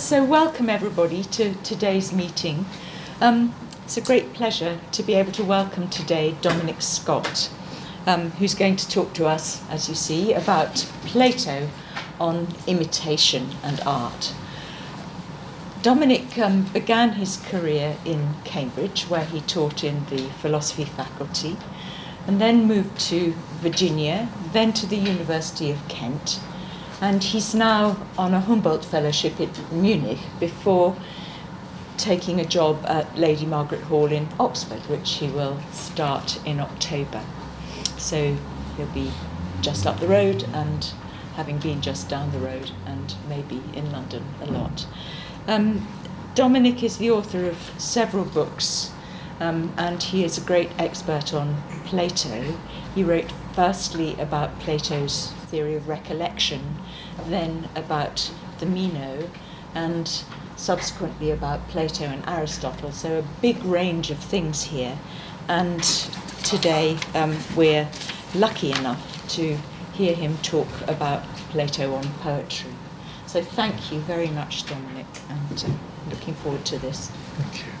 so welcome everybody to today's meeting. Um, it's a great pleasure to be able to welcome today Dominic Scott, um, who's going to talk to us, as you see, about Plato on imitation and art. Dominic um, began his career in Cambridge, where he taught in the philosophy faculty, and then moved to Virginia, then to the University of Kent, and he's now on a Humboldt Fellowship in Munich before taking a job at Lady Margaret Hall in Oxford, which he will start in October. So he'll be just up the road and having been just down the road and maybe in London a lot. Um, Dominic is the author of several books, um, and he is a great expert on Plato. He wrote firstly about Plato's theory of recollection, then about the Meno, and subsequently about Plato and Aristotle. So a big range of things here. And today um, we're lucky enough to hear him talk about Plato on poetry. So thank you very much, Dominic, and uh, looking forward to this. Thank you.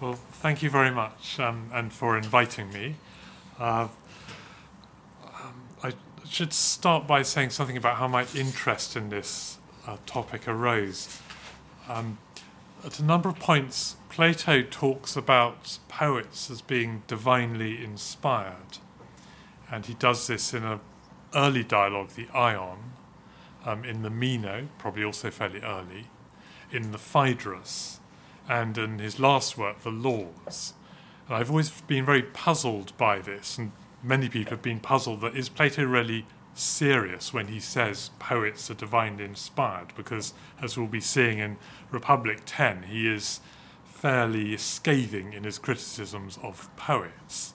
Well, thank you very much um, and for inviting me. Uh, should start by saying something about how my interest in this uh, topic arose. Um, at a number of points, Plato talks about poets as being divinely inspired, and he does this in an early dialogue, the Ion, um, in the Meno, probably also fairly early, in the Phaedrus, and in his last work, the Laws. And I've always been very puzzled by this, and many people have been puzzled that is Plato really serious when he says poets are divinely inspired? Because, as we'll be seeing in Republic 10, he is fairly scathing in his criticisms of poets.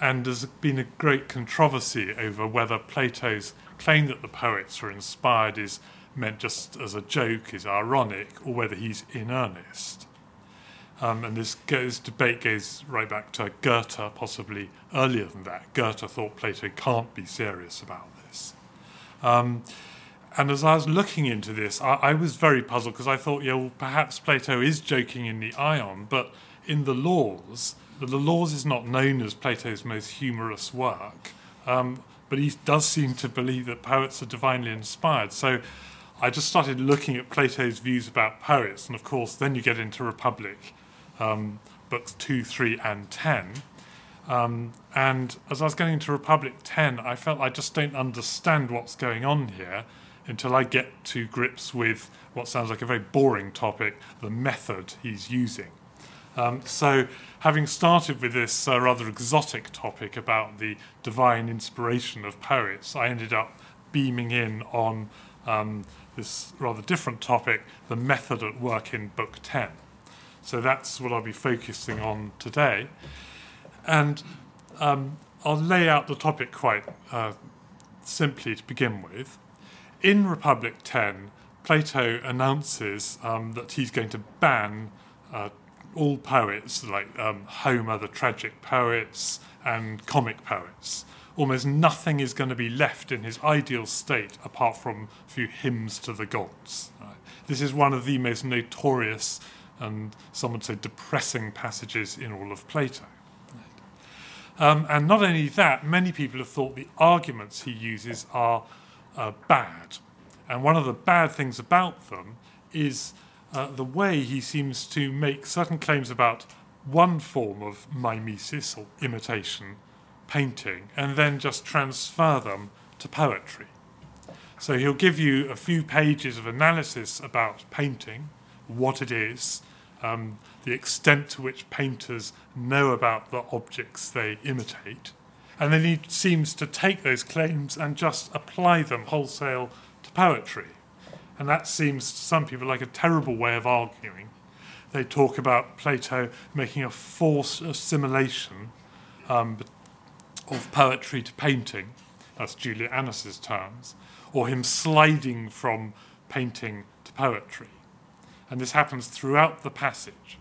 And there's been a great controversy over whether Plato's claim that the poets are inspired is meant just as a joke, is ironic, or whether he's in earnest. Um, and this debate goes right back to Goethe, possibly earlier than that. Goethe thought Plato can't be serious about this. Um, and as I was looking into this, I, I was very puzzled because I thought, yeah, well, perhaps Plato is joking in the Ion, but in the Laws, the, the Laws is not known as Plato's most humorous work, um, but he does seem to believe that poets are divinely inspired. So I just started looking at Plato's views about poets, and of course, then you get into Republic um, books 2, 3, and 10. Um, and as I was getting to Republic 10, I felt I just don't understand what's going on here until I get to grips with what sounds like a very boring topic the method he's using. Um, so, having started with this uh, rather exotic topic about the divine inspiration of poets, I ended up beaming in on um, this rather different topic the method at work in Book 10. So that's what I'll be focusing on today. And um, I'll lay out the topic quite uh, simply to begin with. In Republic 10, Plato announces um, that he's going to ban uh, all poets, like um, Homer, the tragic poets, and comic poets. Almost nothing is going to be left in his ideal state apart from a few hymns to the gods. Right? This is one of the most notorious and some would say depressing passages in all of Plato. Um, and not only that, many people have thought the arguments he uses are uh, bad. And one of the bad things about them is uh, the way he seems to make certain claims about one form of mimesis or imitation, painting, and then just transfer them to poetry. So he'll give you a few pages of analysis about painting, what it is, um, the extent to which painters know about the objects they imitate. And then he seems to take those claims and just apply them wholesale to poetry. And that seems to some people like a terrible way of arguing. They talk about Plato making a forced assimilation um, of poetry to painting, that's Julia Annas's terms, or him sliding from painting to poetry and this happens throughout the passage.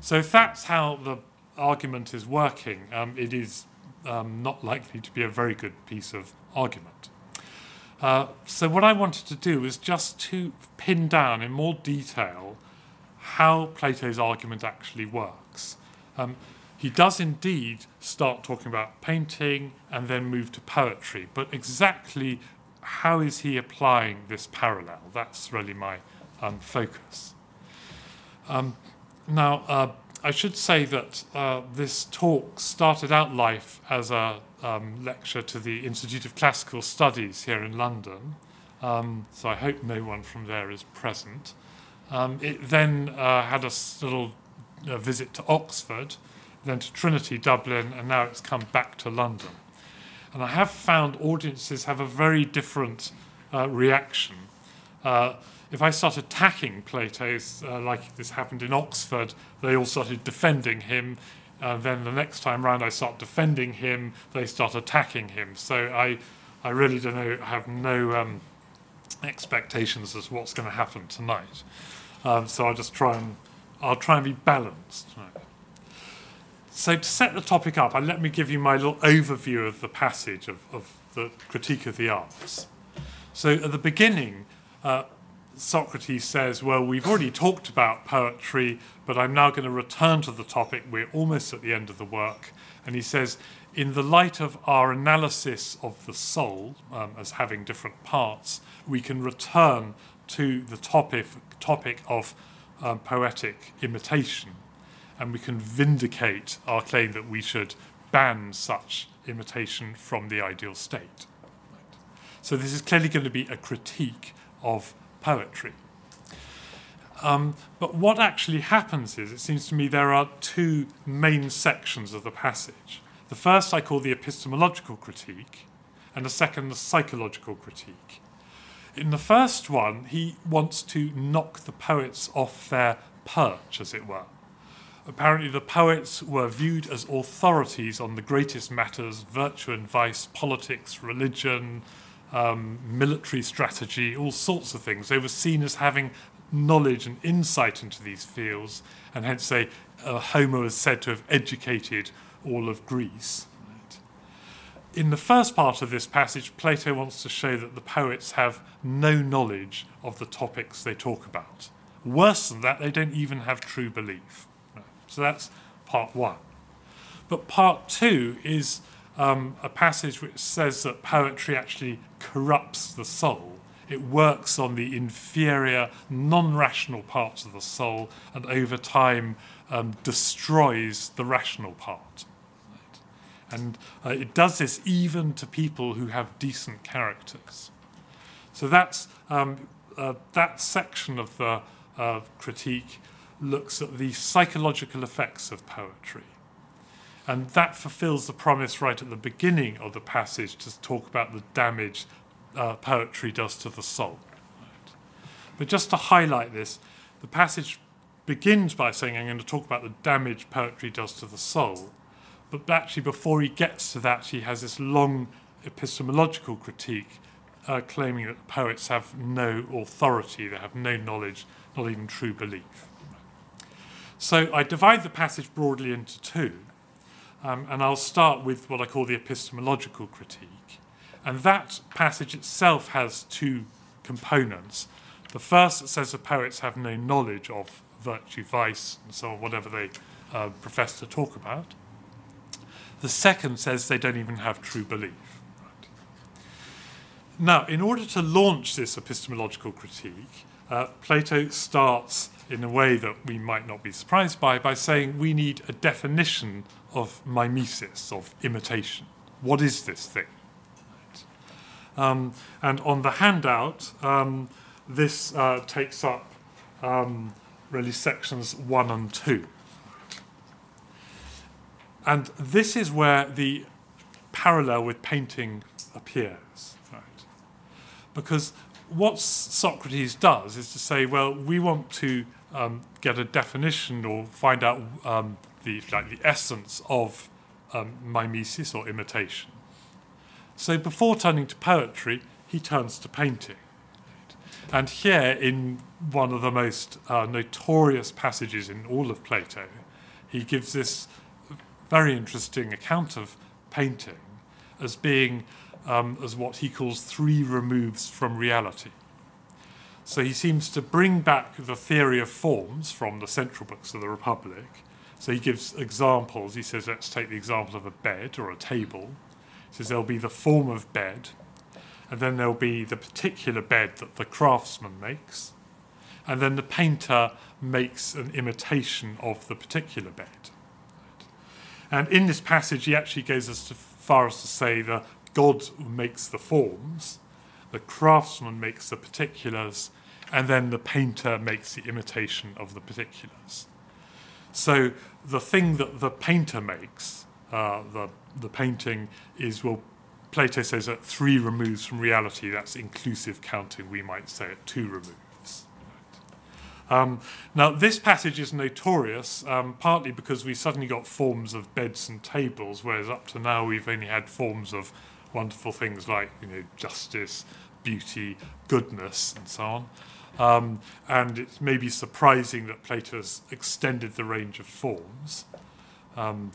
So, if that's how the argument is working, um, it is um, not likely to be a very good piece of argument. Uh, so what I wanted to do was just to pin down in more detail how Plato's argument actually works. Um, he does indeed start talking about painting and then move to poetry, but exactly how is he applying this parallel? That's really my um, focus. Um, now, uh, I should say that uh, this talk started out life as a um, lecture to the Institute of Classical Studies here in London, um, so I hope no one from there is present. Um, it then uh, had a little uh, visit to Oxford, then to Trinity Dublin, and now it's come back to London. And I have found audiences have a very different uh, reaction. If I start attacking Plato, uh, like this happened in Oxford, they all started defending him. Uh, then the next time round, I start defending him, they start attacking him. So I, I really don't know, have no um, expectations as to what's going to happen tonight. Um, so I'll just try and I'll try and be balanced. So to set the topic up, let me give you my little overview of the passage of, of the critique of the arts. So at the beginning, uh, Socrates says, Well, we've already talked about poetry, but I'm now going to return to the topic. We're almost at the end of the work. And he says, In the light of our analysis of the soul um, as having different parts, we can return to the topic, topic of um, poetic imitation and we can vindicate our claim that we should ban such imitation from the ideal state. So this is clearly going to be a critique of poetry. Um, but what actually happens is, it seems to me, there are two main sections of the passage. The first I call the epistemological critique, and the second the psychological critique. In the first one, he wants to knock the poets off their perch, as it were. Apparently, the poets were viewed as authorities on the greatest matters virtue and vice, politics, religion, um, military strategy, all sorts of things. They were seen as having knowledge and insight into these fields, and hence they, uh, Homer is said to have educated all of Greece. In the first part of this passage, Plato wants to show that the poets have no knowledge of the topics they talk about. Worse than that, they don't even have true belief. So that's part one. But part two is um, a passage which says that poetry actually corrupts the soul. It works on the inferior, non rational parts of the soul and over time um, destroys the rational part. Right? And uh, it does this even to people who have decent characters. So that's um, uh, that section of the uh, critique looks at the psychological effects of poetry. And that fulfills the promise right at the beginning of the passage to talk about the damage uh, poetry does to the soul. Right? But just to highlight this, the passage begins by saying, I'm going to talk about the damage poetry does to the soul. But actually, before he gets to that, he has this long epistemological critique uh, claiming that poets have no authority, they have no knowledge, not even true belief. So I divide the passage broadly into two, um, and I'll start with what I call the epistemological critique. And that passage itself has two components. The first says the poets have no knowledge of virtue, vice, and so on, whatever they uh, profess to talk about. The second says they don't even have true belief. Right. Now, in order to launch this epistemological critique, uh, Plato starts in a way that we might not be surprised by by saying we need a definition of mimesis, of imitation. What is this thing? Um, and on the handout, um, this uh, takes up um, really sections one and two. And this is where the parallel with painting appears. Right? Because what Socrates does is to say, well, we want to um, get a definition or find out um, the like the essence of um, mimesis or imitation. So before turning to poetry, he turns to painting. And here, in one of the most uh, notorious passages in all of Plato, he gives this very interesting account of painting as being um, as what he calls three removes from reality. So he seems to bring back the theory of forms from the central books of the Republic. So he gives examples. He says, let's take the example of a bed or a table. He says there'll be the form of bed, and then there'll be the particular bed that the craftsman makes, and then the painter makes an imitation of the particular bed. And in this passage, he actually goes as far as to say that God makes the forms, the craftsman makes the particulars, and then the painter makes the imitation of the particulars. So the thing that the painter makes, uh, the, the painting, is, well, Plato says at three removes from reality, that's inclusive counting, we might say at two removes. Um, now, this passage is notorious, um, partly because we suddenly got forms of beds and tables, whereas up to now we've only had forms of wonderful things like you know justice, beauty, goodness, and so on. Um, and it may be surprising that Plato's extended the range of forms. Um,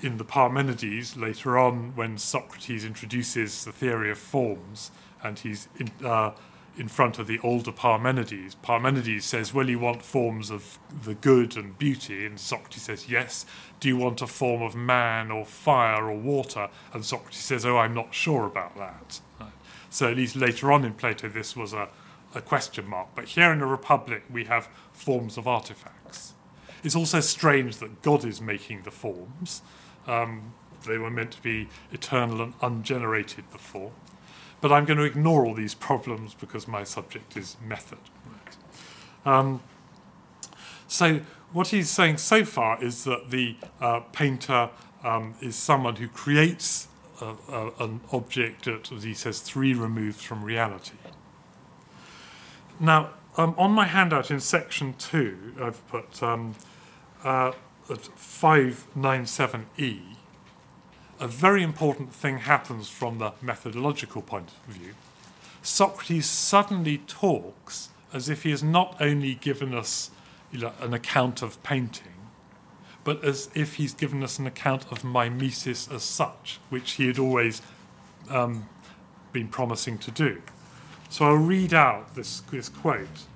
in the Parmenides, later on, when Socrates introduces the theory of forms, and he's in, uh, in front of the older Parmenides. Parmenides says, Well, you want forms of the good and beauty? And Socrates says, Yes. Do you want a form of man or fire or water? And Socrates says, Oh, I'm not sure about that. Right. So, at least later on in Plato, this was a, a question mark. But here in the Republic, we have forms of artifacts. It's also strange that God is making the forms. Um, they were meant to be eternal and ungenerated before. But I'm going to ignore all these problems because my subject is method. Um, so, what he's saying so far is that the uh, painter um, is someone who creates a, a, an object that, as he says, three removes from reality. Now, um, on my handout in section two, I've put um, uh, 597e a very important thing happens from the methodological point of view. Socrates suddenly talks as if he has not only given us you know, an account of painting, but as if he's given us an account of mimesis as such, which he had always um, been promising to do. So I'll read out this, this quote.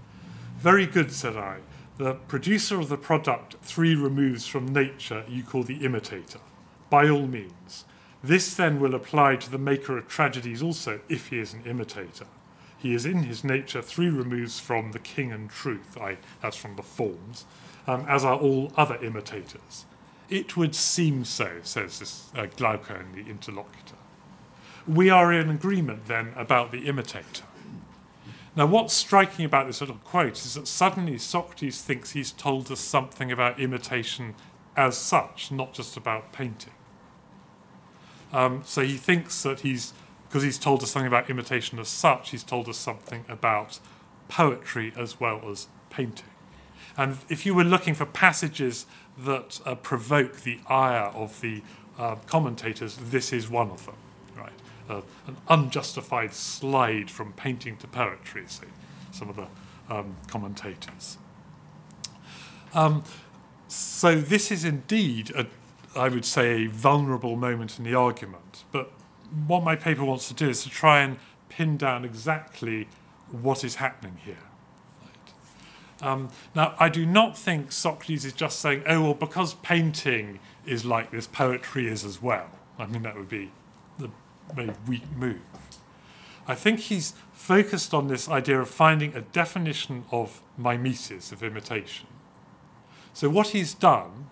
Very good, said I. The producer of the product three removes from nature you call the imitator by all means. This then will apply to the maker of tragedies also, if he is an imitator. He is in his nature three removes from the king and truth, I, that's from the forms, um, as are all other imitators. It would seem so, says this uh, Glaucon the interlocutor. We are in agreement then about the imitator. Now, what's striking about this little quote is that suddenly Socrates thinks he's told us something about imitation as such, not just about painting. Um, so he thinks that he's, because he's told us something about imitation as such, he's told us something about poetry as well as painting. And if you were looking for passages that uh, provoke the ire of the uh, commentators, this is one of them, right? Uh, an unjustified slide from painting to poetry, say some of the um, commentators. Um, so this is indeed a I would say, a vulnerable moment in the argument. But what my paper wants to do is to try and pin down exactly what is happening here. Um, now, I do not think Socrates is just saying, oh, well, because painting is like this, poetry is as well. I mean, that would be very weak move. I think he's focused on this idea of finding a definition of mimesis, of imitation. So, what he's done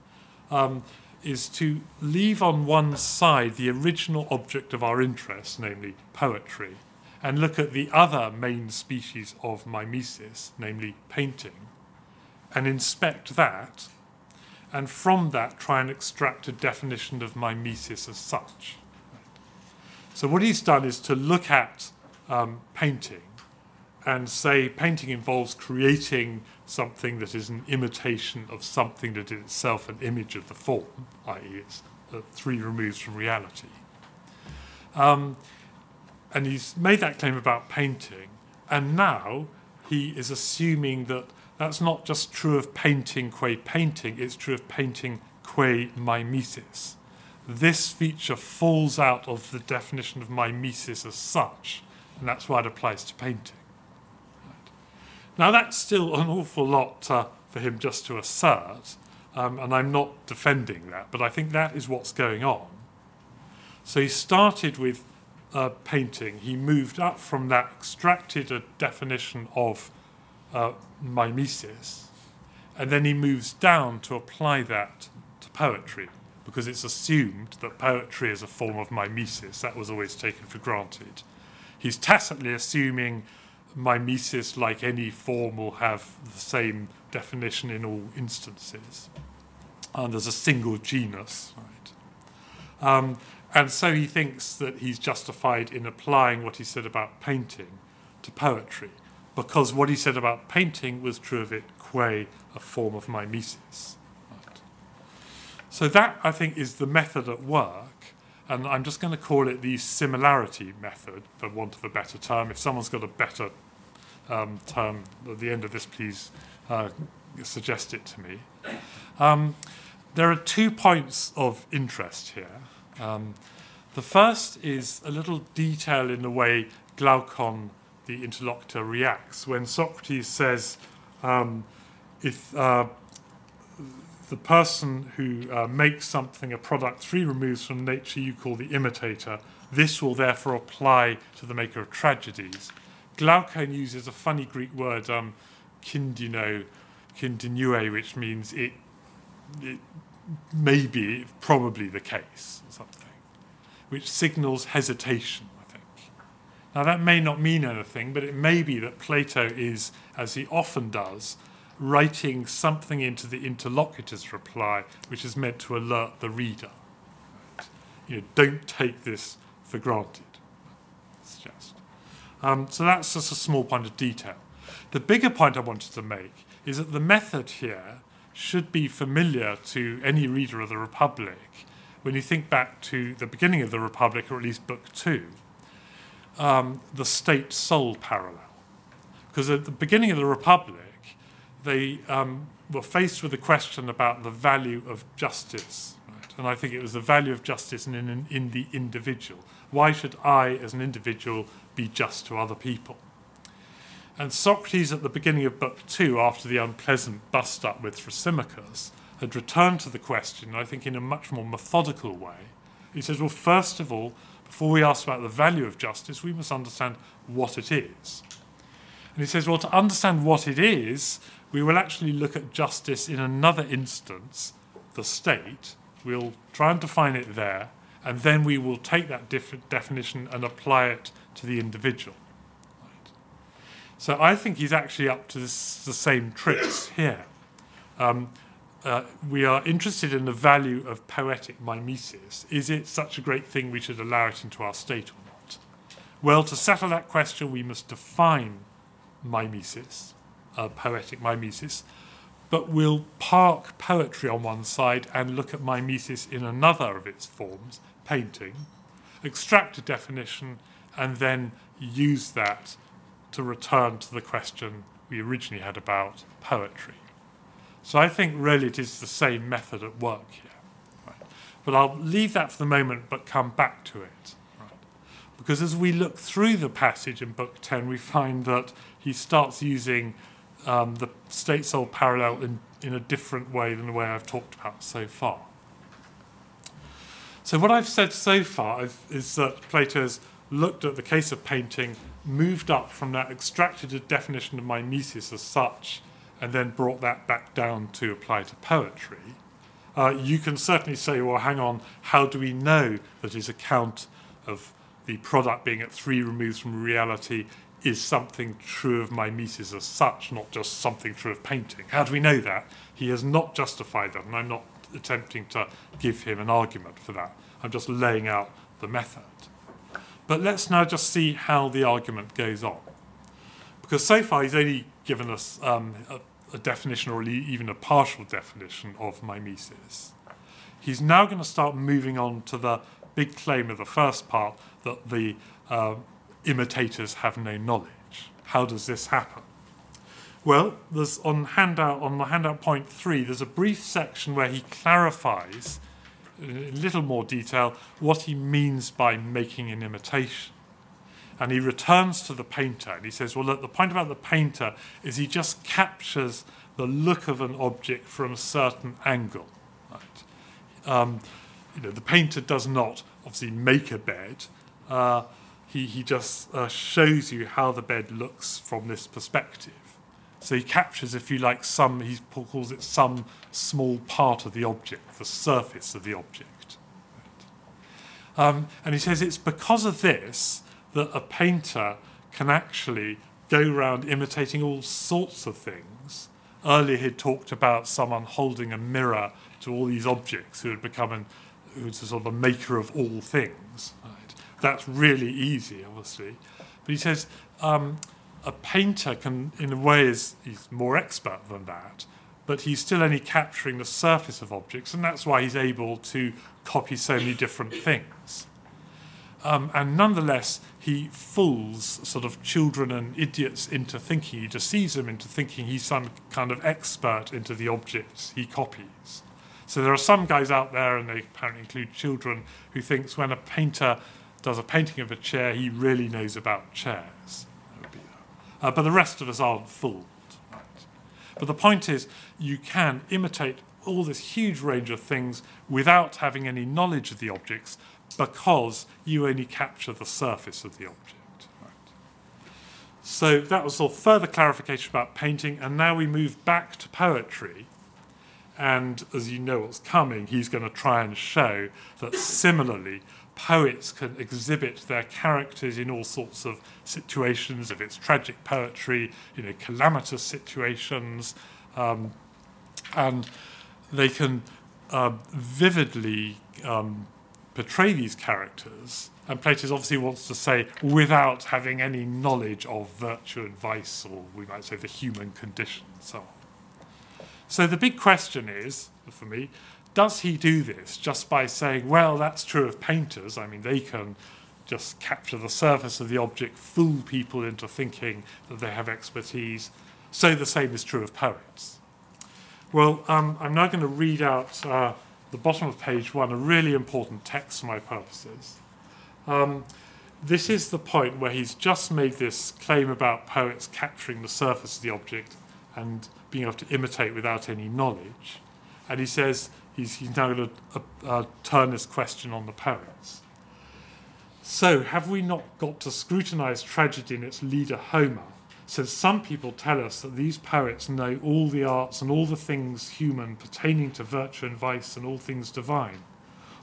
um, is to leave on one side the original object of our interest, namely poetry, and look at the other main species of mimesis, namely painting, and inspect that, and from that try and extract a definition of mimesis as such. So, what he's done is to look at um, painting and say painting involves creating something that is an imitation of something that is itself an image of the form, i.e., it's uh, three removes from reality. Um, and he's made that claim about painting, and now he is assuming that that's not just true of painting qua painting, it's true of painting qua mimesis. This feature falls out of the definition of mimesis as such, and that's why it applies to painting. Right. Now, that's still an awful lot uh, for him just to assert, um, and I'm not defending that, but I think that is what's going on. So he started with uh, painting, he moved up from that, extracted a definition of uh, mimesis, and then he moves down to apply that to poetry because it's assumed that poetry is a form of mimesis. That was always taken for granted. He's tacitly assuming mimesis, like any form, will have the same definition in all instances. And there's a single genus, right? Um, and so he thinks that he's justified in applying what he said about painting to poetry, because what he said about painting was true of it qua a form of mimesis. So that, I think, is the method at work, and I'm just going to call it the similarity method, for want of a better term. If someone's got a better um, term at the end of this, please uh, suggest it to me. Um, there are two points of interest here. Um, the first is a little detail in the way Glaucon, the interlocutor, reacts when Socrates says, um, if uh, the person who uh, makes something a product three removes from nature you call the imitator, this will therefore apply to the maker of tragedies. Glaucon uses a funny Greek word, um, kindino, kindinue, which means it, it may be probably the case, or something, which signals hesitation, I think. Now, that may not mean anything, but it may be that Plato is, as he often does, writing something into the interlocutor's reply which is meant to alert the reader. You know, don't take this for granted. Um, so that's just a small point of detail. The bigger point I wanted to make is that the method here should be familiar to any reader of the Republic when you think back to the beginning of the Republic, or at least Book Two, um, the state soul parallel. Because at the beginning of the Republic, they um, were faced with a question about the value of justice. Right? And I think it was the value of justice in, in, in the individual. Why should I, as an individual, be just to other people? And Socrates, at the beginning of Book Two, after the unpleasant bust up with Thrasymachus, had returned to the question, I think, in a much more methodical way. He says, well, first of all, before we ask about the value of justice, we must understand what it is. And he says, well, to understand what it is, we will actually look at justice in another instance, the state. We'll try and define it there, and then we will take that definition and apply it to the individual. So I think he's actually up to this, the same tricks here. Um, uh, we are interested in the value of poetic mimesis. Is it such a great thing we should allow it into our state or not? Well, to settle that question, we must define mimesis, uh, poetic mimesis, but we'll park poetry on one side and look at mimesis in another of its forms, painting, extract a definition, and then use that to return to the question we originally had about poetry. So I think really it is the same method at work here. Right? But I'll leave that for the moment but come back to it. Because as we look through the passage in Book 10, we find that he starts using um, the state soul parallel in, in a different way than the way I've talked about so far. So, what I've said so far is that Plato has looked at the case of painting moved up from that, extracted definition of mimesis as such, and then brought that back down to apply to poetry, uh, you can certainly say, well, hang on, how do we know that his account of the product being at three removes from reality is something true of mimesis as such, not just something true of painting? How do we know that? He has not justified that, and I'm not attempting to give him an argument for that. I'm just laying out the method. But let's now just see how the argument goes on. Because so far he's only given us um, a, a, definition or even a partial definition of mimesis. He's now going to start moving on to the big claim of the first part that the uh, imitators have no knowledge. How does this happen? Well, there's on handout on the handout point three. There's a brief section where he clarifies in a little more detail what he means by making an imitation. And he returns to the painter and he says, Well, look, the point about the painter is he just captures the look of an object from a certain angle. Right? Um, you know, the painter does not obviously make a bed. Uh, he, he just uh, shows you how the bed looks from this perspective. So he captures, if you like, some, he calls it some small part of the object, the surface of the object. Right. Um, and he says it's because of this that a painter can actually go around imitating all sorts of things. Earlier he'd talked about someone holding a mirror to all these objects who had become an, who was sort of a maker of all things. That's really easy, obviously. But he says um, a painter can, in a way, is he's more expert than that, but he's still only capturing the surface of objects, and that's why he's able to copy so many different things. Um, and nonetheless, he fools sort of children and idiots into thinking, he deceives them into thinking he's some kind of expert into the objects he copies. So there are some guys out there, and they apparently include children, who thinks when a painter does a painting of a chair, he really knows about chairs. Uh, but the rest of us aren't fooled. Right? But the point is, you can imitate all this huge range of things without having any knowledge of the objects because you only capture the surface of the object. Right? So that was all further clarification about painting, and now we move back to poetry. And as you know what's coming, he's going to try and show that similarly, poets can exhibit their characters in all sorts of situations, if it's tragic poetry, you know, calamitous situations, um, and they can uh, vividly um, portray these characters. And Plato obviously wants to say without having any knowledge of virtue and vice, or we might say the human condition, and so on. So the big question is, for me, does he do this just by saying, well, that's true of painters? I mean, they can just capture the surface of the object, fool people into thinking that they have expertise. So the same is true of poets. Well, um, I'm now going to read out uh, the bottom of page one, a really important text for my purposes. Um, this is the point where he's just made this claim about poets capturing the surface of the object and being able to imitate without any knowledge. And he says, he's, he's now going to uh, turn this question on the poets. So, have we not got to scrutinize tragedy in its leader Homer, since some people tell us that these poets know all the arts and all the things human pertaining to virtue and vice and all things divine?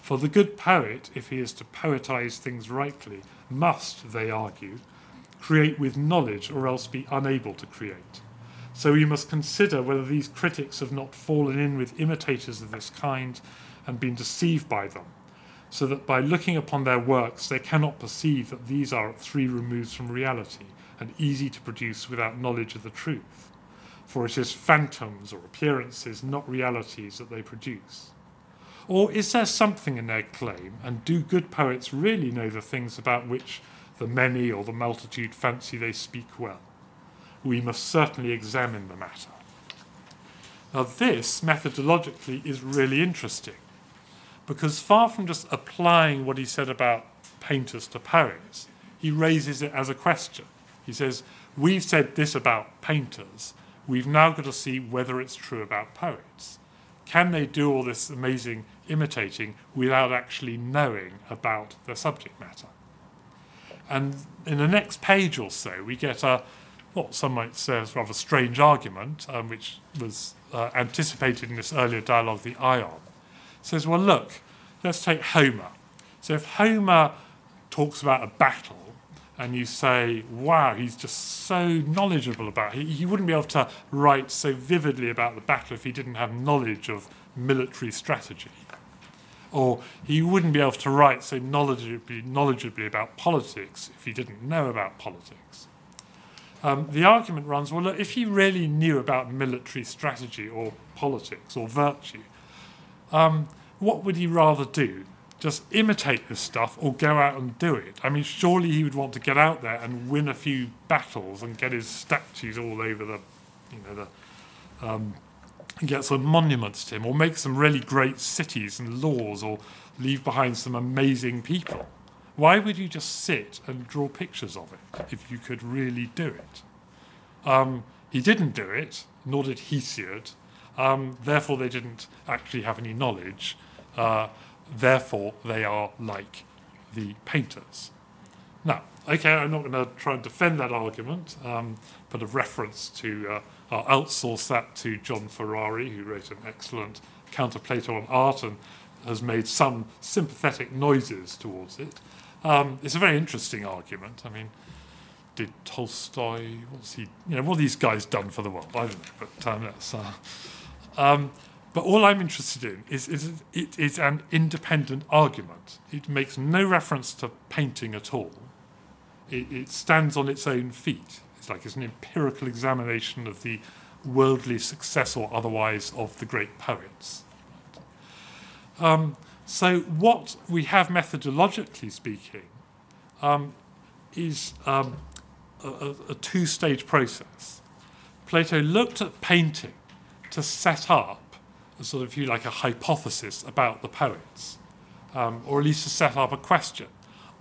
For the good poet, if he is to poetize things rightly, must, they argue, create with knowledge or else be unable to create. So we must consider whether these critics have not fallen in with imitators of this kind and been deceived by them, so that by looking upon their works they cannot perceive that these are at three removes from reality and easy to produce without knowledge of the truth. For it is phantoms or appearances, not realities, that they produce. Or is there something in their claim, and do good poets really know the things about which the many or the multitude fancy they speak well? We must certainly examine the matter. Now, this methodologically is really interesting because far from just applying what he said about painters to poets, he raises it as a question. He says, We've said this about painters, we've now got to see whether it's true about poets. Can they do all this amazing imitating without actually knowing about their subject matter? And in the next page or so, we get a, what some might say is rather strange argument, um, which was uh, anticipated in this earlier dialogue, the Ion, says, well, look, let's take Homer. So if Homer talks about a battle, and you say, wow, he's just so knowledgeable about it. He, he wouldn't be able to write so vividly about the battle if he didn't have knowledge of military strategy. Or he wouldn't be able to write so knowledgeably, knowledgeably about politics if he didn't know about politics. Um, the argument runs well, look, if he really knew about military strategy or politics or virtue, um, what would he rather do? Just imitate this stuff or go out and do it? I mean, surely he would want to get out there and win a few battles and get his statues all over the, you know, the, um, get some monuments to him, or make some really great cities and laws, or leave behind some amazing people. Why would you just sit and draw pictures of it if you could really do it? Um, he didn't do it, nor did Hesiod. Um, therefore, they didn't actually have any knowledge. Uh, therefore, they are like the painters. Now, okay, I'm not going to try and defend that argument, um, but a reference to, uh, I'll outsource that to John Ferrari, who wrote an excellent counter Plato on art and has made some sympathetic noises towards it. Um, it's a very interesting argument. I mean, did Tolstoy, what's he, you know, what these guys done for the world? I don't know, but um, that's. Uh, um, but all I'm interested in is, is it is an independent argument. It makes no reference to painting at all. It, it stands on its own feet. It's like it's an empirical examination of the worldly success or otherwise of the great poets. Um, so, what we have methodologically speaking um, is um, a, a two stage process. Plato looked at painting to set up, a sort of, if you like, a hypothesis about the poets, um, or at least to set up a question.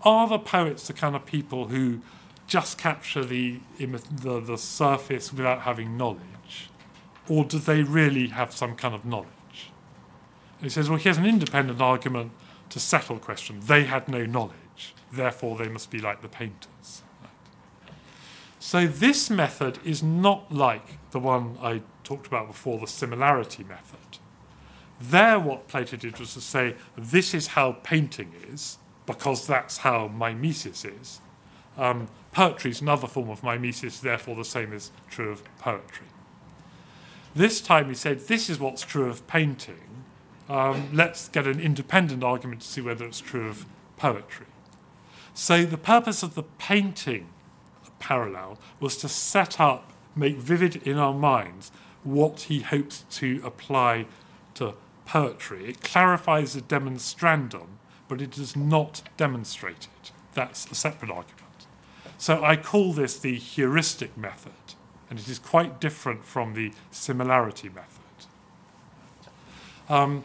Are the poets the kind of people who just capture the, the, the surface without having knowledge? Or do they really have some kind of knowledge? He says, well, here's an independent argument to settle the question. They had no knowledge, therefore they must be like the painters. So this method is not like the one I talked about before, the similarity method. There, what Plato did was to say, this is how painting is, because that's how mimesis is. Um, poetry is another form of mimesis, therefore the same is true of poetry. This time he said, this is what's true of painting. Um, let's get an independent argument to see whether it's true of poetry. So the purpose of the painting parallel was to set up, make vivid in our minds what he hopes to apply to poetry. It clarifies the demonstrandum, but it does not demonstrate it. That's a separate argument. So I call this the heuristic method, and it is quite different from the similarity method. Um,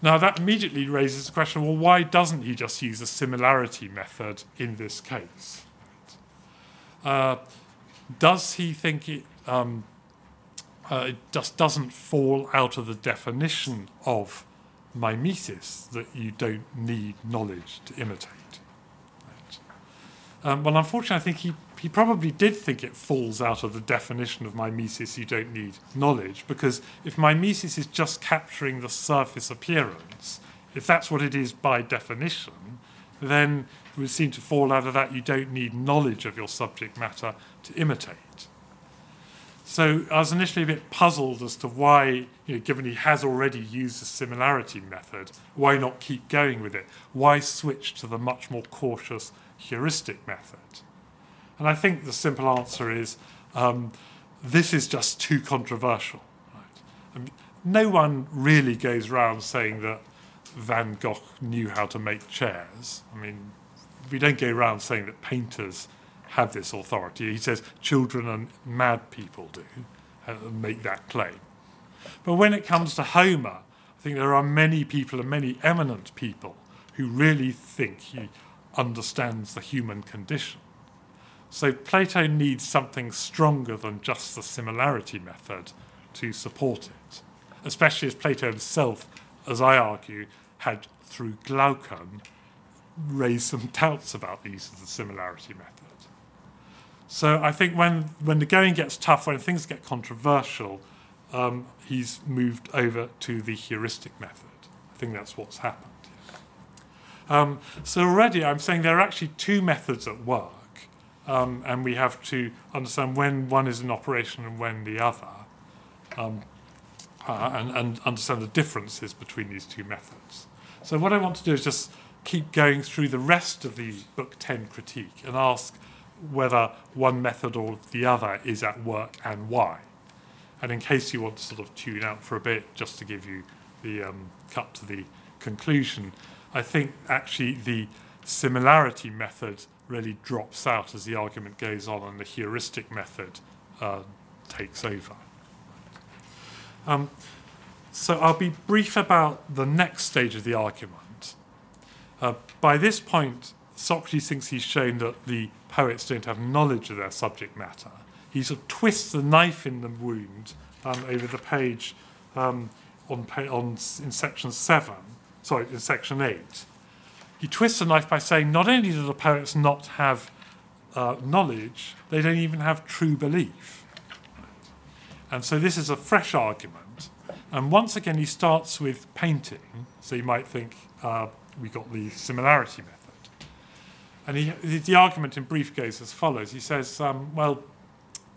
now, that immediately raises the question well, why doesn't he just use a similarity method in this case? Uh, does he think it, um, uh, it just doesn't fall out of the definition of mimesis that you don't need knowledge to imitate? Right. Um, well, unfortunately, I think he, he probably did think it falls out of the definition of mimesis you don't need knowledge, because if mimesis is just capturing the surface appearance, if that's what it is by definition, then it would seem to fall out of that you don't need knowledge of your subject matter to imitate. So I was initially a bit puzzled as to why, you know, given he has already used the similarity method, why not keep going with it? Why switch to the much more cautious heuristic method? And I think the simple answer is um, this is just too controversial. Right? I mean, no one really goes around saying that Van Gogh knew how to make chairs. I mean, we don't go around saying that painters have this authority. He says children and mad people do uh, make that claim. But when it comes to Homer, I think there are many people and many eminent people who really think he understands the human condition. So Plato needs something stronger than just the similarity method to support it, especially as Plato himself, as I argue, had through Glaucon raised some doubts about the use of the similarity method. So I think when, when the going gets tough, when things get controversial, um, he's moved over to the heuristic method. I think that's what's happened. Um, so already I'm saying there are actually two methods at work, um, and we have to understand when one is in operation and when the other, um, uh, and, and understand the differences between these two methods. So what I want to do is just keep going through the rest of the Book 10 critique and ask whether one method or the other is at work and why. And in case you want to sort of tune out for a bit, just to give you the um, cut to the conclusion, I think actually the similarity method really drops out as the argument goes on, and the heuristic method uh, takes over. Um, so I'll be brief about the next stage of the argument. Uh, by this point, Socrates thinks he's shown that the poets don't have knowledge of their subject matter. He sort of twists the knife in the wound um, over the page um, on, on, in section 7, sorry, in section 8. He twists the knife by saying not only do the poets not have uh, knowledge, they don't even have true belief. And so this is a fresh argument. And once again, he starts with painting. So you might think uh, we got the similarity method. And he, the argument in brief goes as follows. He says, um, well,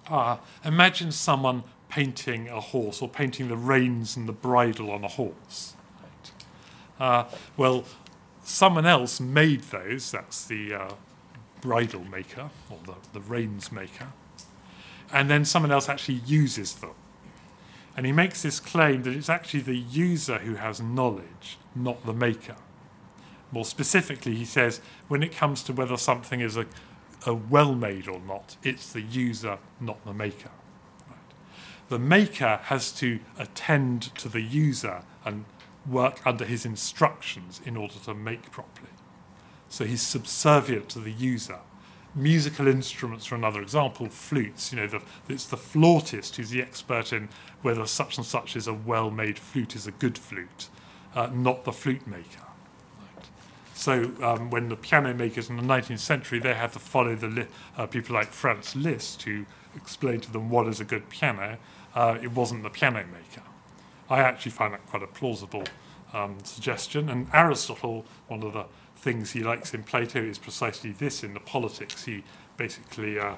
uh, imagine someone painting a horse or painting the reins and the bridle on a horse. Uh, well, someone else made those. That's the uh, bridle maker or the, the reins maker. And then someone else actually uses them. And he makes this claim that it's actually the user who has knowledge, not the maker. More specifically, he says when it comes to whether something is a, a well made or not, it's the user, not the maker. Right? The maker has to attend to the user and work under his instructions in order to make properly. So he's subservient to the user. Musical instruments, for another example, flutes. You know, the, it's the flautist who's the expert in whether such and such is a well-made flute, is a good flute, uh, not the flute maker. So um, when the piano makers in the 19th century, they had to follow the li- uh, people like Franz Liszt, who explained to them what is a good piano. Uh, it wasn't the piano maker. I actually find that quite a plausible um, suggestion. And Aristotle, one of the things he likes in Plato is precisely this in the politics. He basically uh,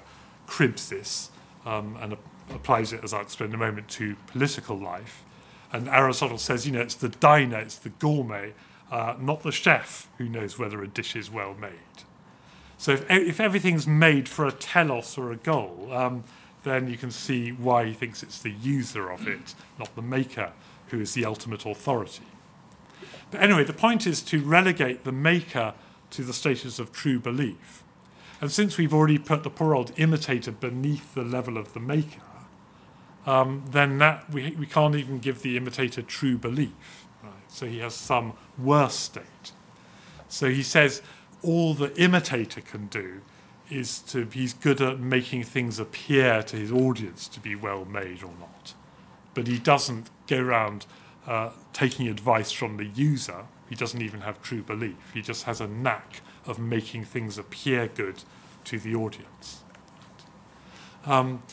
cribs this um, and applies it, as I'll explain in a moment, to political life. And Aristotle says, you know, it's the diner, it's the gourmet, uh, not the chef who knows whether a dish is well made. So if, if everything's made for a telos or a goal, um, then you can see why he thinks it's the user of it, not the maker, who is the ultimate authority. But anyway, the point is to relegate the maker to the status of true belief. And since we've already put the poor old imitator beneath the level of the maker, um, then that we, we can't even give the imitator true belief. Right? So he has some worse state. So he says all the imitator can do is to he's good at making things appear to his audience to be well made or not. But he doesn't go around uh, taking advice from the user. He doesn't even have true belief. He just has a knack of making things appear good to the audience. Um,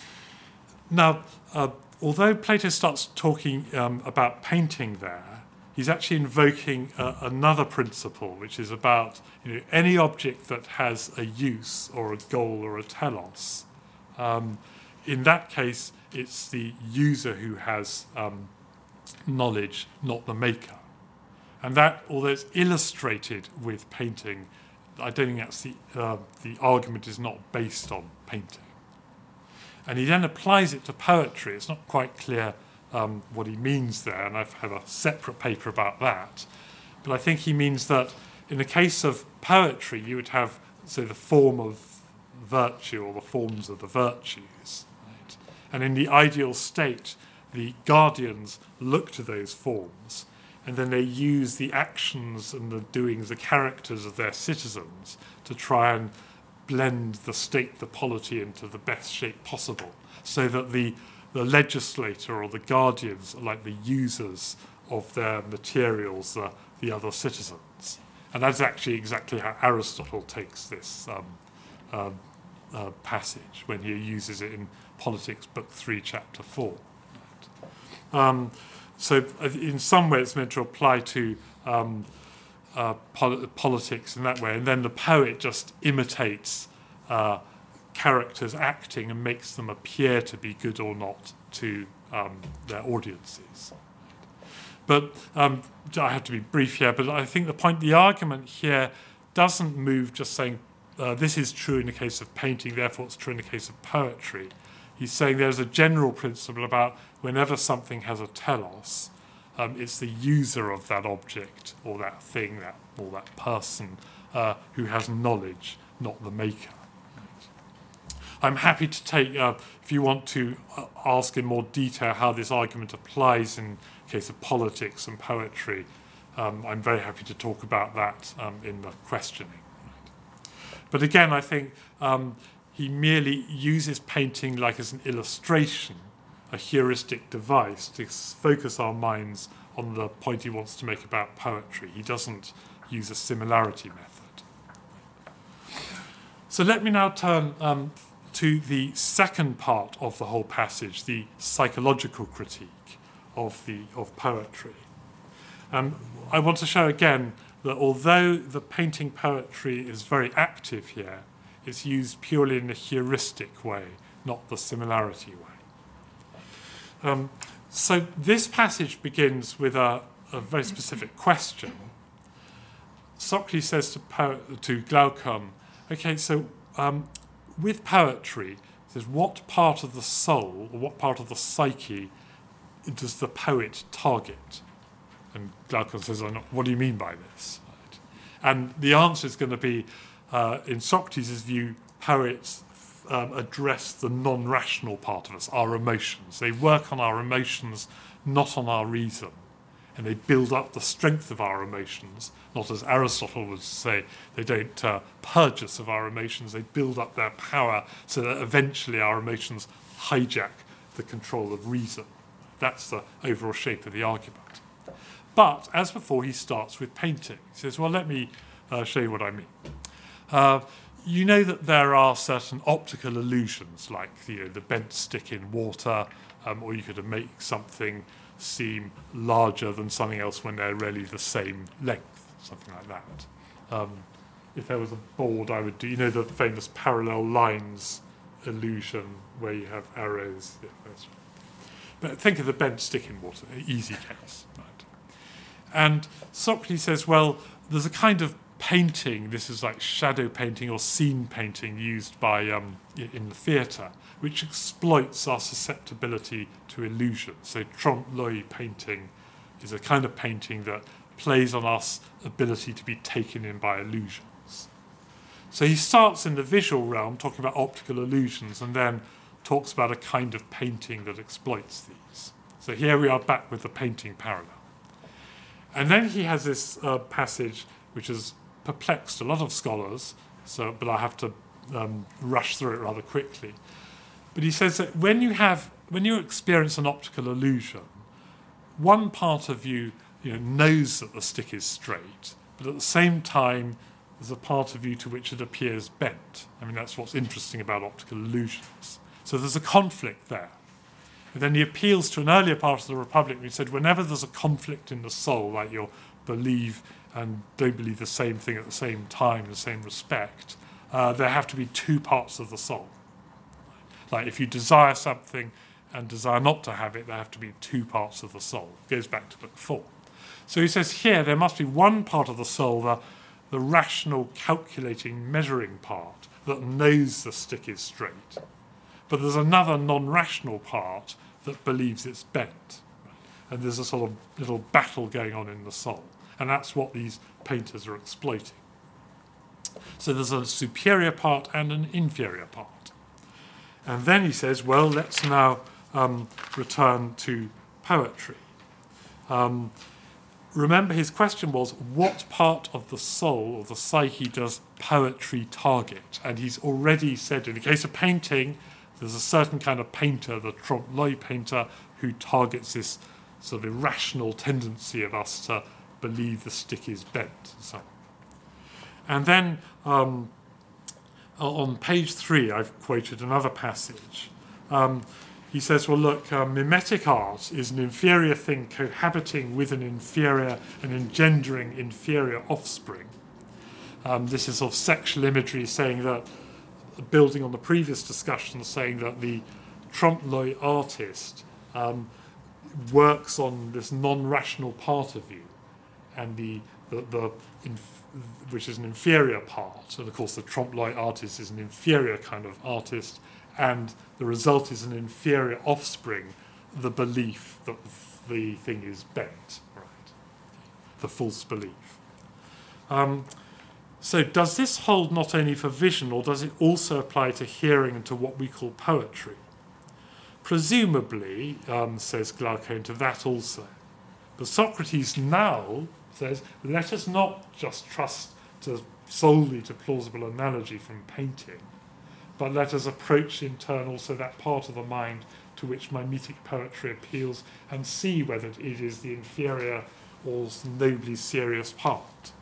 now, uh, although Plato starts talking um, about painting there, he's actually invoking uh, another principle, which is about you know, any object that has a use or a goal or a telos. Um, in that case, it's the user who has um, knowledge, not the maker. And that, although it's illustrated with painting, I don't think that's the, uh, the argument is not based on painting. And he then applies it to poetry. It's not quite clear um, what he means there, and I've had a separate paper about that. But I think he means that in the case of poetry, you would have, say, the form of virtue or the forms of the virtues. And in the ideal state, the guardians look to those forms and then they use the actions and the doings, the characters of their citizens to try and blend the state, the polity into the best shape possible so that the, the legislator or the guardians are like the users of their materials, uh, the other citizens. And that's actually exactly how Aristotle takes this um, uh, uh, passage when he uses it in Politics, Book 3, Chapter 4. Um, so, in some way, it's meant to apply to um, uh, pol- politics in that way, and then the poet just imitates uh, characters acting and makes them appear to be good or not to um, their audiences. But um, I have to be brief here, but I think the point, the argument here doesn't move just saying uh, this is true in the case of painting, therefore it's true in the case of poetry. He's saying there's a general principle about whenever something has a telos, um, it's the user of that object or that thing that, or that person uh, who has knowledge, not the maker. I'm happy to take, uh, if you want to uh, ask in more detail how this argument applies in case of politics and poetry, um, I'm very happy to talk about that um, in the questioning. But again, I think um, he merely uses painting like as an illustration, a heuristic device to focus our minds on the point he wants to make about poetry. He doesn't use a similarity method. So let me now turn um, to the second part of the whole passage, the psychological critique of, the, of poetry. Um, I want to show again that although the painting poetry is very active here, it's used purely in a heuristic way, not the similarity way. Um, so this passage begins with a, a very specific question. Socrates says to, po- to Glaucon, okay, so um, with poetry, says what part of the soul or what part of the psyche does the poet target? And Glaucon says, what do you mean by this? And the answer is going to be, uh, in Socrates' view, poets um, address the non rational part of us, our emotions. They work on our emotions, not on our reason. And they build up the strength of our emotions, not as Aristotle would say, they don't uh, purge us of our emotions, they build up their power so that eventually our emotions hijack the control of reason. That's the overall shape of the argument. But as before, he starts with painting. He says, Well, let me uh, show you what I mean. Uh, you know that there are certain optical illusions, like you know, the bent stick in water, um, or you could make something seem larger than something else when they're really the same length, something like that. Um, if there was a board, I would do, you know, the famous parallel lines illusion where you have arrows. Yeah, but think of the bent stick in water, easy case. Right? And Socrates says, well, there's a kind of painting, this is like shadow painting or scene painting used by um, in the theatre, which exploits our susceptibility to illusion. So trompe l'oeil painting is a kind of painting that plays on our ability to be taken in by illusions. So he starts in the visual realm, talking about optical illusions, and then talks about a kind of painting that exploits these. So here we are back with the painting parallel. And then he has this uh, passage which has perplexed a lot of scholars, so, but I have to um, rush through it rather quickly. But he says that when you have, when you experience an optical illusion, one part of you, you know, knows that the stick is straight, but at the same time, there's a part of you to which it appears bent. I mean, that's what's interesting about optical illusions. So there's a conflict there. And then he appeals to an earlier part of the Republic, he said, whenever there's a conflict in the soul, like you believe and don't believe the same thing at the same time, in the same respect, uh, there have to be two parts of the soul. Like if you desire something and desire not to have it, there have to be two parts of the soul. It goes back to book four. So he says here there must be one part of the soul, the, the rational, calculating, measuring part, that knows the stick is straight. But there's another non rational part that believes it's bent. And there's a sort of little battle going on in the soul. And that's what these painters are exploiting. So there's a superior part and an inferior part. And then he says, well, let's now um, return to poetry. Um, remember, his question was, what part of the soul or the psyche does poetry target? And he's already said, in the case of painting, there's a certain kind of painter, the trompe l'oeil painter, who targets this sort of irrational tendency of us to believe the stick is bent. And so. And then um, on page three, I've quoted another passage. Um, he says, well, look, uh, mimetic art is an inferior thing cohabiting with an inferior and engendering inferior offspring. Um, this is sort of sexual imagery saying that, building on the previous discussion, saying that the trompe l'oeil artist um, works on this non rational part of you and the, the, the inf- which is an inferior part. And of course, the trompe l'oeil artist is an inferior kind of artist, and the result is an inferior offspring, the belief that the thing is bent, right? The false belief. Um, So, does this hold not only for vision, or does it also apply to hearing and to what we call poetry? Presumably, um, says Glaucon, to that also. But Socrates now says, let us not just trust to, solely to plausible analogy from painting, but let us approach in turn also that part of the mind to which mimetic poetry appeals and see whether it is the inferior or nobly serious part.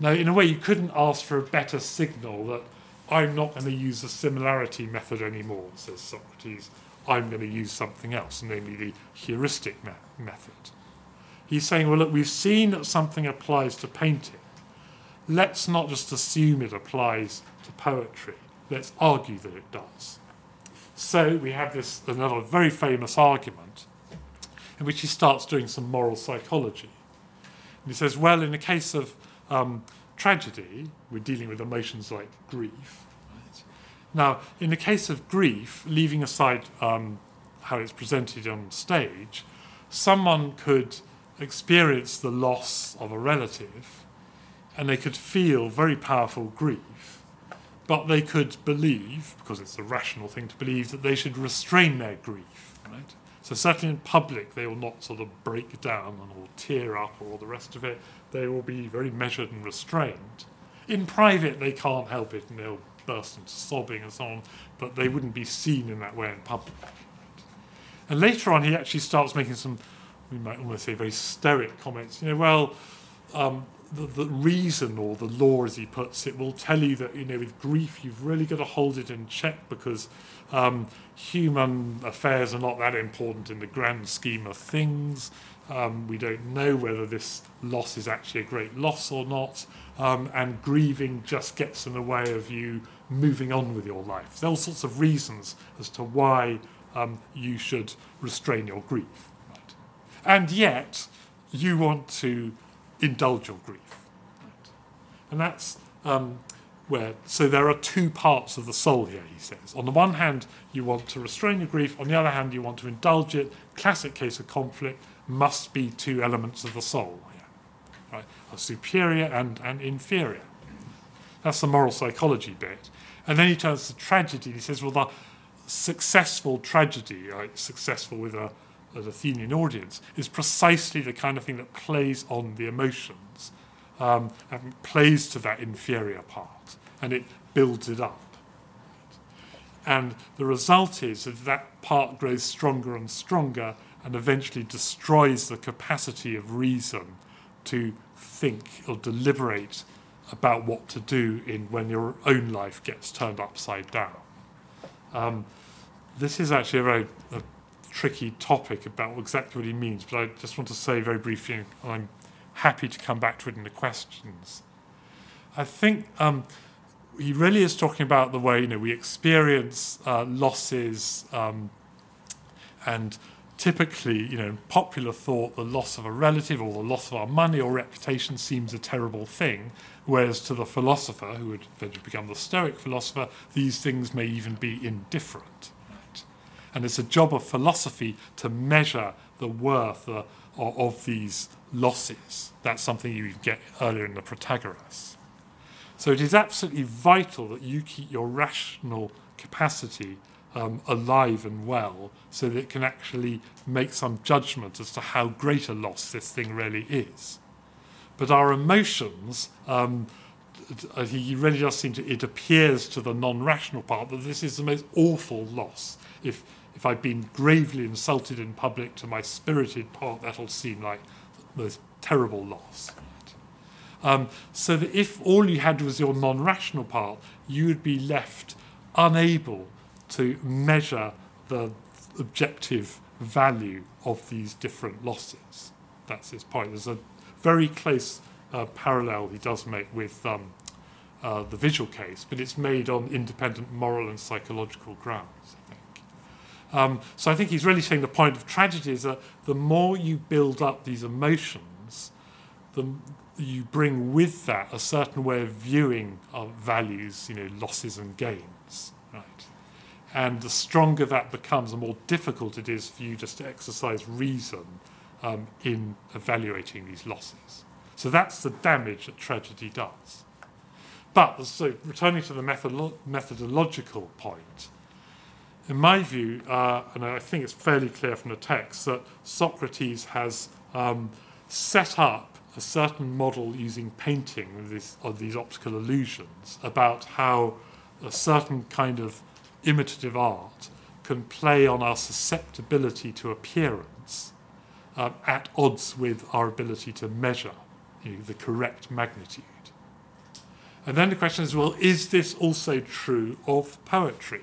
Now, in a way, you couldn't ask for a better signal that I'm not going to use the similarity method anymore, says Socrates. I'm going to use something else, namely the heuristic me- method. He's saying, well, look, we've seen that something applies to painting. Let's not just assume it applies to poetry. Let's argue that it does. So we have this another very famous argument in which he starts doing some moral psychology. And he says, well, in the case of um, tragedy, we're dealing with emotions like grief. Right? Now, in the case of grief, leaving aside um, how it's presented on stage, someone could experience the loss of a relative and they could feel very powerful grief, but they could believe, because it's a rational thing to believe, that they should restrain their grief. Right? So certainly in public, they will not sort of break down and or tear up or all the rest of it. They will be very measured and restrained. In private, they can't help it and they'll burst into sobbing and so on, but they wouldn't be seen in that way in public. And later on, he actually starts making some, we might almost say, very stoic comments. You know, well, um, the, the reason or the law, as he puts it, will tell you that, you know, with grief, you've really got to hold it in check because um, human affairs are not that important in the grand scheme of things. Um, we don't know whether this loss is actually a great loss or not. Um, and grieving just gets in the way of you moving on with your life. There are all sorts of reasons as to why um, you should restrain your grief. And yet, you want to indulge your grief. And that's um, where, so there are two parts of the soul here, he says. On the one hand, you want to restrain your grief, on the other hand, you want to indulge it. Classic case of conflict must be two elements of the soul, here, right? a superior and an inferior. That's the moral psychology bit. And then he turns to tragedy. He says, well, the successful tragedy, successful with a, an Athenian audience, is precisely the kind of thing that plays on the emotions um, and plays to that inferior part and it builds it up. And the result is that that part grows stronger and stronger and eventually destroys the capacity of reason to think or deliberate about what to do in when your own life gets turned upside down. Um, this is actually a very tricky topic about exactly what he means, but I just want to say very briefly, and I'm happy to come back to it in the questions. I think um, he really is talking about the way you know we experience uh, losses um, and typically you know in popular thought the loss of a relative or the loss of our money or reputation seems a terrible thing whereas to the philosopher who would eventually become the stoic philosopher these things may even be indifferent? And it's a job of philosophy to measure the worth uh, of these losses that's something you get earlier in the protagoras so it is absolutely vital that you keep your rational capacity um, alive and well so that it can actually make some judgment as to how great a loss this thing really is. But our emotions, um, he really does seem to, it appears to the non rational part that this is the most awful loss. If, if I've been gravely insulted in public to my spirited part, that'll seem like the most terrible loss. Um, so that if all you had was your non rational part, you would be left unable to measure the objective value of these different losses. That's his point. There's a very close uh, parallel he does make with um, uh, the visual case, but it's made on independent moral and psychological grounds, I think. Um, so I think he's really saying the point of tragedy is that the more you build up these emotions, the, you bring with that a certain way of viewing values, you know, losses and gains, right? And the stronger that becomes, the more difficult it is for you just to exercise reason um, in evaluating these losses. So that's the damage that tragedy does. but so returning to the methodolo- methodological point, in my view, uh, and I think it's fairly clear from the text, that Socrates has um, set up a certain model using painting of, this, of these optical illusions about how a certain kind of imitative art can play on our susceptibility to appearance um, at odds with our ability to measure you know, the correct magnitude. And then the question is well, is this also true of poetry?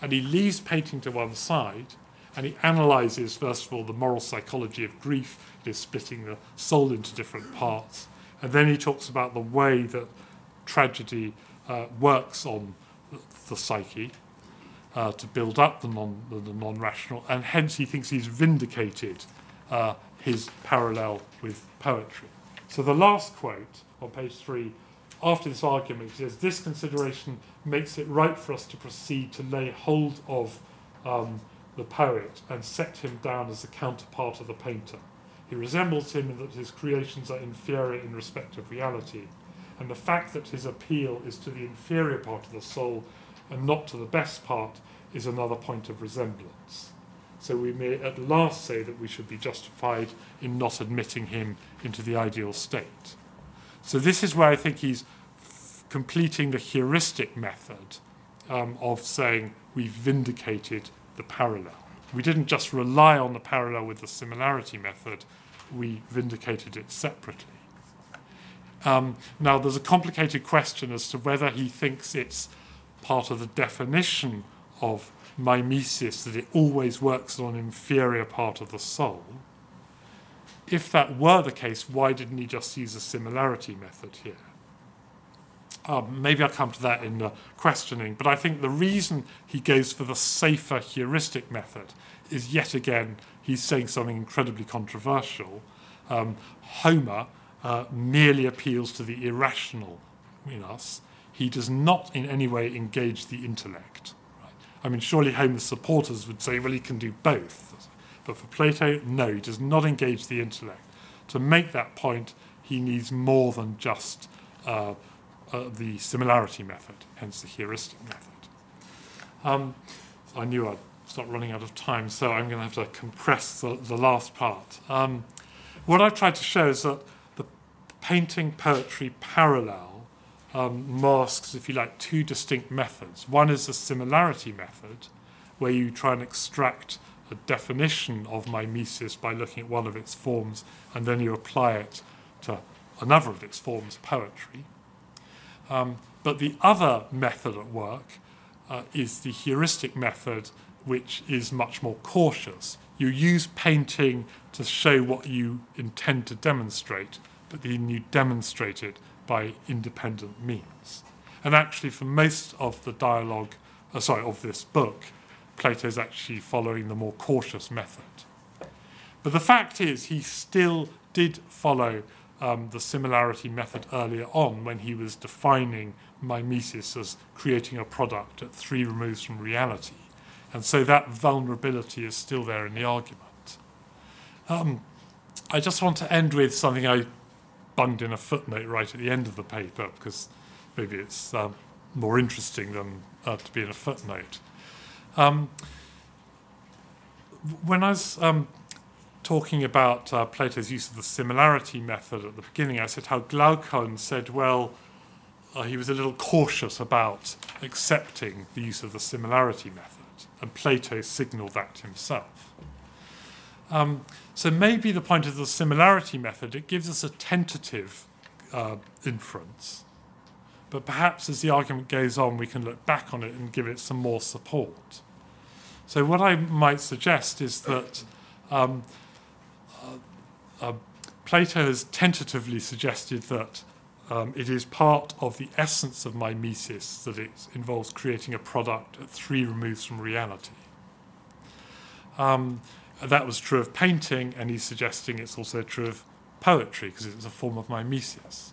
And he leaves painting to one side and he analyzes, first of all, the moral psychology of grief, it is splitting the soul into different parts. And then he talks about the way that tragedy uh, works on the, psyche uh, to build up the, non, the, the non-rational, and hence he thinks he's vindicated uh, his parallel with poetry. So the last quote on page three, after this argument, he says, This consideration makes it right for us to proceed to lay hold of um, the poet and set him down as the counterpart of the painter. He resembles him in that his creations are inferior in respect of reality, and the fact that his appeal is to the inferior part of the soul and not to the best part is another point of resemblance. So we may at last say that we should be justified in not admitting him into the ideal state. So this is where I think he's f- completing the heuristic method um, of saying we've vindicated the parallel. We didn't just rely on the parallel with the similarity method, we vindicated it separately. Um, now, there's a complicated question as to whether he thinks it's part of the definition of mimesis that it always works on an inferior part of the soul. If that were the case, why didn't he just use a similarity method here? Um, maybe I'll come to that in the questioning, but I think the reason he goes for the safer heuristic method is yet again he's saying something incredibly controversial. Um, Homer uh, merely appeals to the irrational in us. He does not in any way engage the intellect. Right? I mean, surely Homer's supporters would say, well, he can do both. But for Plato, no, he does not engage the intellect. To make that point, he needs more than just uh, uh, the similarity method, hence the heuristic method. Um, I knew I'd start running out of time, so I'm going to have to compress the, the last part. Um, what I've tried to show is that the painting poetry parallel um, masks, if you like, two distinct methods. One is the similarity method, where you try and extract a definition of mimesis by looking at one of its forms, and then you apply it to another of its forms, poetry. Um, but the other method at work uh, is the heuristic method, which is much more cautious. You use painting to show what you intend to demonstrate, but then you demonstrate it by independent means. And actually, for most of the dialogue, uh, sorry, of this book, Plato is actually following the more cautious method. But the fact is, he still did follow um, the similarity method earlier on when he was defining mimesis as creating a product at three removes from reality. And so that vulnerability is still there in the argument. Um, I just want to end with something I bunged in a footnote right at the end of the paper because maybe it's um, more interesting than uh, to be in a footnote. Um, when I was um, talking about uh, Plato's use of the similarity method at the beginning, I said how Glaucon said, well, uh, he was a little cautious about accepting the use of the similarity method, and Plato signaled that himself. Um, so maybe the point of the similarity method, it gives us a tentative uh, inference, but perhaps as the argument goes on, we can look back on it and give it some more support. So what I might suggest is that um, uh, Plato has tentatively suggested that um, it is part of the essence of mimesis that it involves creating a product at three removes from reality. Um, that was true of painting, and he's suggesting it's also true of poetry because it's a form of mimesis.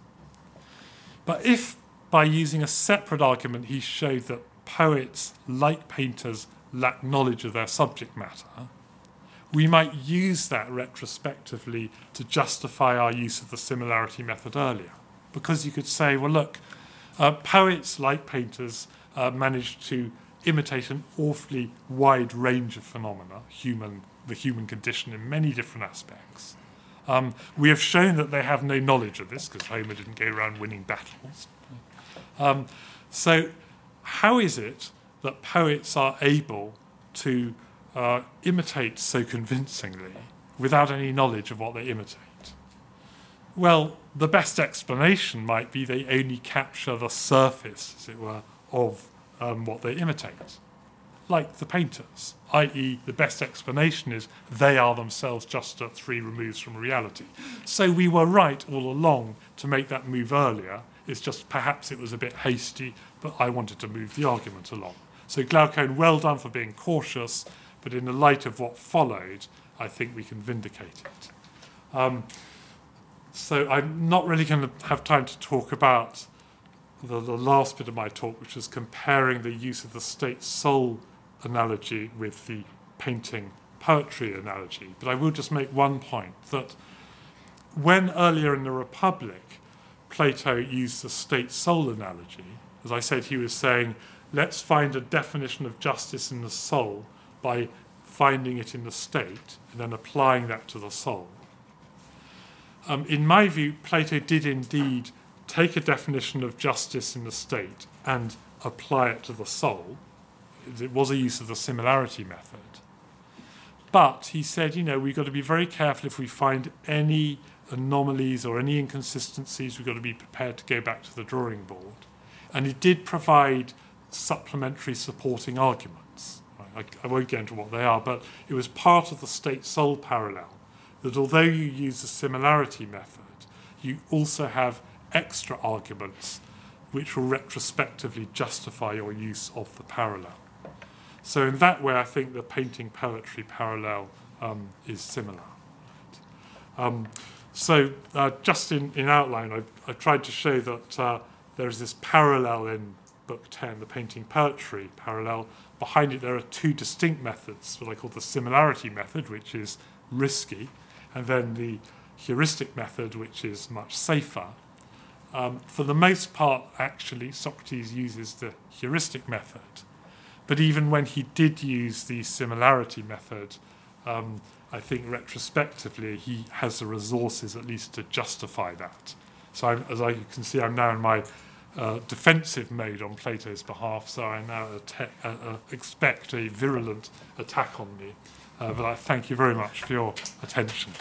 But if by using a separate argument he showed that poets, like painters, lack knowledge of their subject matter, we might use that retrospectively to justify our use of the similarity method earlier. Because you could say, well, look, Uh, poets, like painters, uh, to imitate an awfully wide range of phenomena, human, the human condition in many different aspects. Um, we have shown that they have no knowledge of this because Homer didn't go around winning battles. Um, so, how is it that poets are able to uh, imitate so convincingly without any knowledge of what they imitate? Well, the best explanation might be they only capture the surface, as it were, of um, what they imitate, like the painters, i.e., the best explanation is they are themselves just a three removes from reality. So we were right all along to make that move earlier. It's just perhaps it was a bit hasty, but I wanted to move the argument along. So Glaucon, well done for being cautious, but in the light of what followed, I think we can vindicate it. Um, so I'm not really going to have time to talk about the, the last bit of my talk, which was comparing the use of the state soul analogy with the painting poetry analogy. But I will just make one point that when earlier in the Republic, Plato used the state soul analogy, as I said, he was saying, let's find a definition of justice in the soul by finding it in the state and then applying that to the soul. Um, in my view, Plato did indeed take a definition of justice in the state and apply it to the soul. It was a use of the similarity method. But he said, you know, we've got to be very careful if we find any anomalies or any inconsistencies, we've got to be prepared to go back to the drawing board. And it did provide supplementary supporting arguments. I, I won't go into what they are, but it was part of the state soul parallel that although you use the similarity method, you also have extra arguments which will retrospectively justify your use of the parallel. So, in that way, I think the painting poetry parallel um, is similar. Um, so, uh, just in, in outline, I've, I've tried to show that uh, there is this parallel in Book 10, the painting poetry parallel. Behind it, there are two distinct methods, what I call the similarity method, which is risky, and then the heuristic method, which is much safer. Um, for the most part, actually, Socrates uses the heuristic method. But even when he did use the similarity method, um, I think retrospectively he has the resources at least to justify that. So, I'm, as I can see, I'm now in my uh, defensive mode on Plato's behalf, so I now atta- uh, uh, expect a virulent attack on me. Uh, but I thank you very much for your attention.